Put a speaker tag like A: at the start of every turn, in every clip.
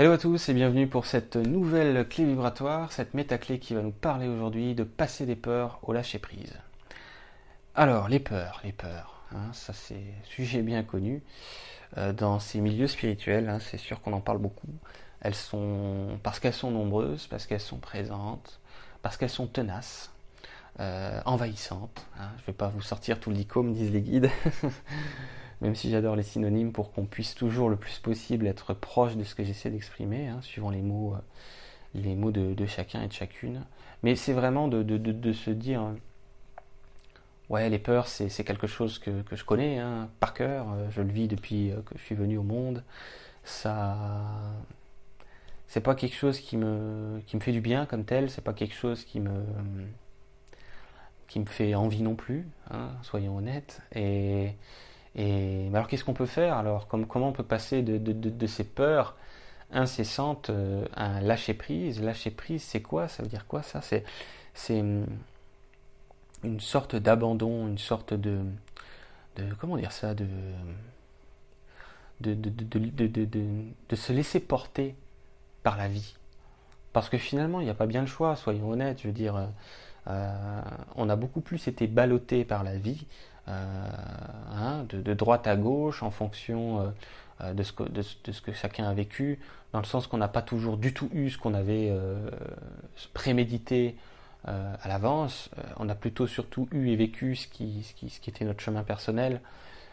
A: Hello à tous et bienvenue pour cette nouvelle clé vibratoire, cette métaclé qui va nous parler aujourd'hui de passer des peurs au lâcher prise. Alors, les peurs, les peurs, hein, ça c'est sujet bien connu euh, dans ces milieux spirituels, hein, c'est sûr qu'on en parle beaucoup. Elles sont, parce qu'elles sont nombreuses, parce qu'elles sont présentes, parce qu'elles sont tenaces, euh, envahissantes. Hein. Je ne vais pas vous sortir tout l'icôme, disent les guides. même si j'adore les synonymes pour qu'on puisse toujours le plus possible être proche de ce que j'essaie d'exprimer, hein, suivant les mots, euh, les mots de, chacun et de chacune. Mais c'est vraiment de, se dire, ouais, les peurs, c'est quelque chose que, je connais hein, par cœur, euh, je le vis depuis euh, que je suis venu au monde. Ça, c'est pas quelque chose qui me, qui me fait du bien comme tel, c'est pas quelque chose qui me, qui me fait envie non plus, hein, soyons honnêtes. Et et alors qu'est-ce qu'on peut faire? Alors Comment on peut passer de, ces peurs incessantes euh, à un lâcher prise? Lâcher prise, c'est quoi? Ça veut dire quoi ça? C'est hum, une sorte d'abandon, une sorte de, comment dire ça? De de, de, se laisser porter par la vie. Parce que finalement, il n'y a pas bien le choix, soyons honnêtes. Je veux dire, euh, on a beaucoup plus été ballotté par la vie euh, hein, de, droite à gauche en fonction euh, de ce, que, chacun a vécu, dans le sens qu'on n'a pas toujours du tout eu ce qu'on avait prémédité à l'avance. on a plutôt surtout eu et vécu ce qui, était notre chemin personnel.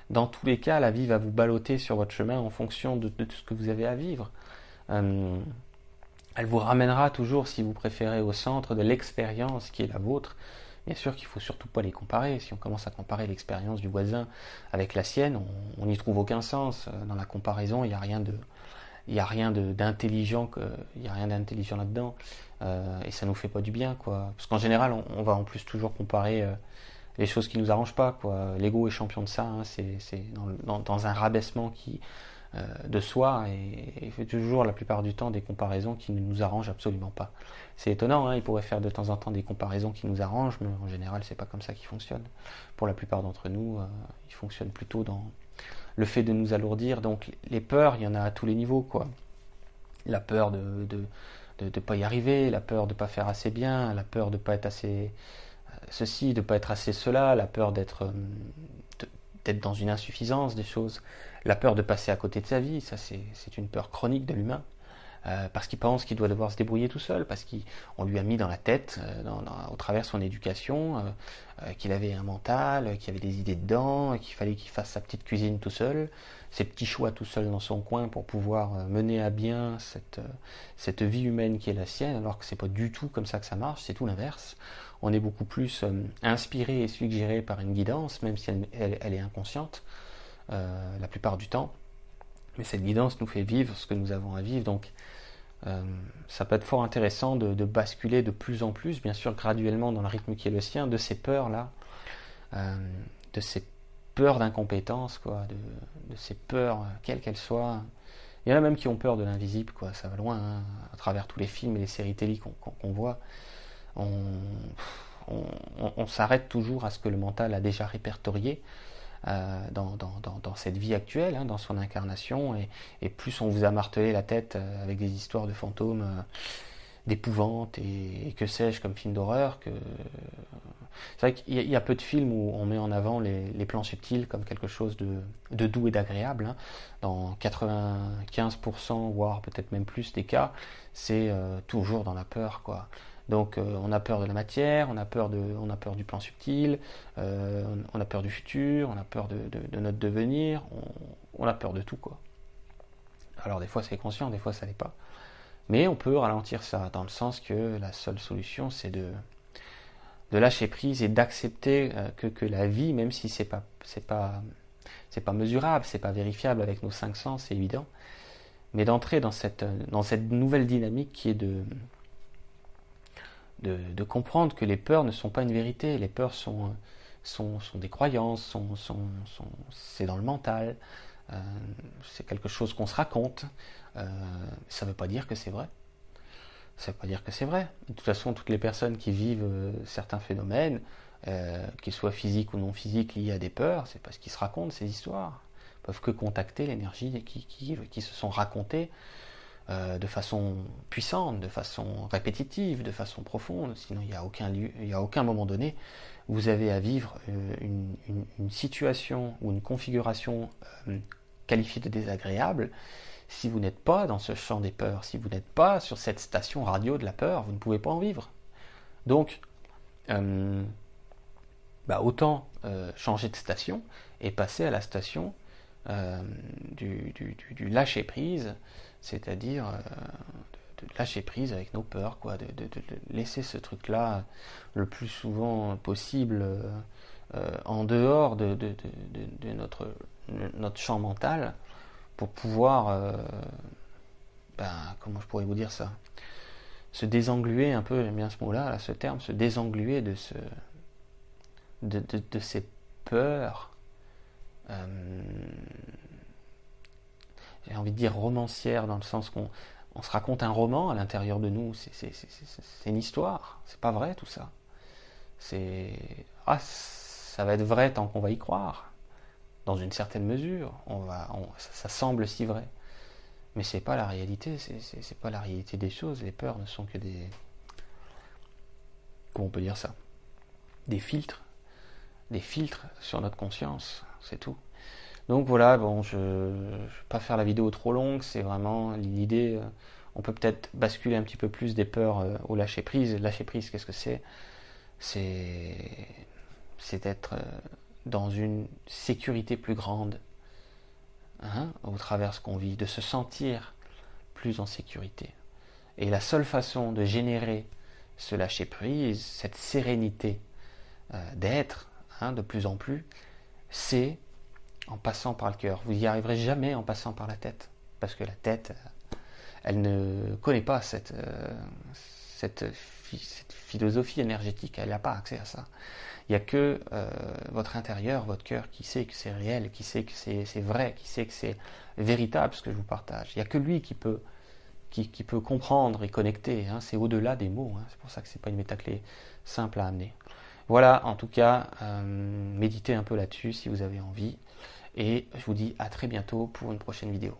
A: Dans tous les cas, la vie va vous balloter sur votre chemin en fonction de, de ce que vous avez à vivre. Elle vous ramènera toujours, si vous préférez, au centre de l'expérience qui est la vôtre. Bien sûr qu'il ne faut surtout pas les comparer. Si on commence à comparer l'expérience du voisin avec la sienne, on n'y trouve aucun sens. Dans la comparaison, il n'y a rien de, il d'intelligent, il y a rien d'intelligent là-dedans, euh, et ça nous fait pas du bien, quoi. Parce qu'en général, on, va en plus toujours comparer euh, les choses qui nous arrangent pas. L'ego est champion de ça. Hein. c'est dans, un rabaissement qui de soi et, il fait toujours la plupart du temps des comparaisons qui ne nous arrangent absolument pas. C'est étonnant, hein, il pourrait faire de temps en temps des comparaisons qui nous arrangent, mais en général c'est pas comme ça qu'il fonctionne. Pour la plupart d'entre nous, euh, il fonctionne plutôt dans le fait de nous alourdir. Donc les peurs, il y en a à tous les niveaux, quoi. La peur de de, pas y arriver, la peur de pas faire assez bien, la peur de pas être assez euh, ceci, de pas être assez cela, la peur d'être dans une insuffisance des choses, la peur de passer à côté de sa vie, ça c'est une peur chronique de l'humain. Euh, parce qu'il pense qu'il doit devoir se débrouiller tout seul, parce qu'on lui a mis dans la tête, euh, au travers de son éducation, euh, qu'il avait un mental, qu'il avait des idées dedans, qu'il fallait qu'il fasse sa petite cuisine tout seul, ses petits choix tout seul dans son coin pour pouvoir mener à bien cette, cette vie humaine qui est la sienne, alors que c'est pas du tout comme ça que ça marche, c'est tout l'inverse. On est beaucoup plus inspiré et suggéré par une guidance, même si elle est inconsciente. Euh, la plupart du temps. Mais cette guidance nous fait vivre ce que nous avons à vivre. Donc euh, ça peut être fort intéressant de, basculer de plus en plus, bien sûr graduellement dans le rythme qui est le sien, de ces peurs-là, euh, de ces peurs d'incompétence, quoi, de, ces peurs, quelles qu'elles soient. Il y en a même qui ont peur de l'invisible, quoi, ça va loin, hein, à travers tous les films et les séries télé qu'on voit. On, s'arrête toujours à ce que le mental a déjà répertorié euh, dans, cette vie actuelle, hein, dans son incarnation, et, plus on vous a martelé la tête euh, avec des histoires de fantômes, euh, d'épouvante et, que sais-je comme film d'horreur, que c'est vrai qu'il y, a peu de films où on met en avant les, plans subtils comme quelque chose de, doux et d'agréable. Hein. Dans 95%, voire peut-être même plus des cas, c'est toujours dans la peur, quoi. Donc euh, on a peur de la matière, on a peur, de, on a peur du plan subtil, euh, on a peur du futur, on a peur de, notre devenir, on, a peur de tout quoi. Alors des fois c'est conscient, des fois ça l'est pas. Mais on peut ralentir ça dans le sens que la seule solution c'est de, de lâcher prise et d'accepter euh, que, que, la vie, même si c'est pas c'est pas c'est pas mesurable, c'est pas vérifiable avec nos cinq sens, c'est évident, mais d'entrer dans cette dans cette nouvelle dynamique qui est de de, comprendre que les peurs ne sont pas une vérité, les peurs sont, sont, des croyances, sont, c'est dans le mental, euh, c'est quelque chose qu'on se raconte, euh, ça ne veut pas dire que c'est vrai. Ça ne veut pas dire que c'est vrai. De toute façon, toutes les personnes qui vivent euh, certains phénomènes, qu'ils soient physiques ou non physiques liés à des peurs, c'est parce qu'ils se racontent ces histoires. Peuvent que contacter l'énergie qui, qui, qui, se sont racontées euh, de façon puissante, de façon répétitive, de façon profonde, sinon il n'y a, aucun a aucun moment donné vous avez à vivre euh, une, situation ou une configuration euh, qualifiée de désagréable. Si vous n'êtes pas dans ce champ des peurs, si vous n'êtes pas sur cette station radio de la peur, vous ne pouvez pas en vivre. Donc, bah, autant changer de station et passer à la station du, du, lâcher prise, c'est-à-dire euh, de, lâcher prise avec nos peurs, quoi, de, laisser ce truc-là le plus souvent possible euh, euh, en dehors de, notre, notre champ mental pour pouvoir, ben, comment je pourrais vous dire ça, se désengluer un peu, j'aime bien ce mot-là, là, ce terme, se désengluer de, ce, de, ces peurs j'ai envie de dire romancière, dans le sens qu'on on se raconte un roman à l'intérieur de nous. C'est une histoire. C'est pas vrai tout ça. C'est ah, ça va être vrai tant qu'on va y croire. Dans une certaine mesure, va, ça, semble si vrai, mais c'est pas la réalité. C'est pas la réalité des choses. Les peurs ne sont que des comment on peut dire ça Des filtres, des filtres sur notre conscience. C'est tout. Donc voilà, bon, je ne vais pas faire la vidéo trop longue, c'est vraiment l'idée, euh, on peut peut-être basculer un petit peu plus des peurs euh, au lâcher prise. Lâcher prise, qu'est-ce que c'est? C'est c'est être euh, dans une sécurité plus grande hein, au travers ce qu'on vit, de se sentir plus en sécurité. Et la seule façon de générer ce lâcher prise, cette sérénité d'être hein, de plus en plus, c'est en passant par le cœur. Vous n'y arriverez jamais en passant par la tête, parce que la tête, elle ne connaît pas cette, euh, cette, philosophie énergétique, elle n'a pas accès à ça. Il n'y a que euh, votre intérieur, votre cœur, qui sait que c'est réel, qui sait que c'est vrai, qui sait que c'est véritable ce que je vous partage. Il n'y a que lui qui peut, qui, peut comprendre et connecter. Hein. C'est au-delà des mots. Hein. C'est pour ça que ce n'est pas une métaclé simple à amener. Voilà, en tout cas, euh, méditez un peu là-dessus si vous avez envie. Et je vous dis à très bientôt pour une prochaine vidéo.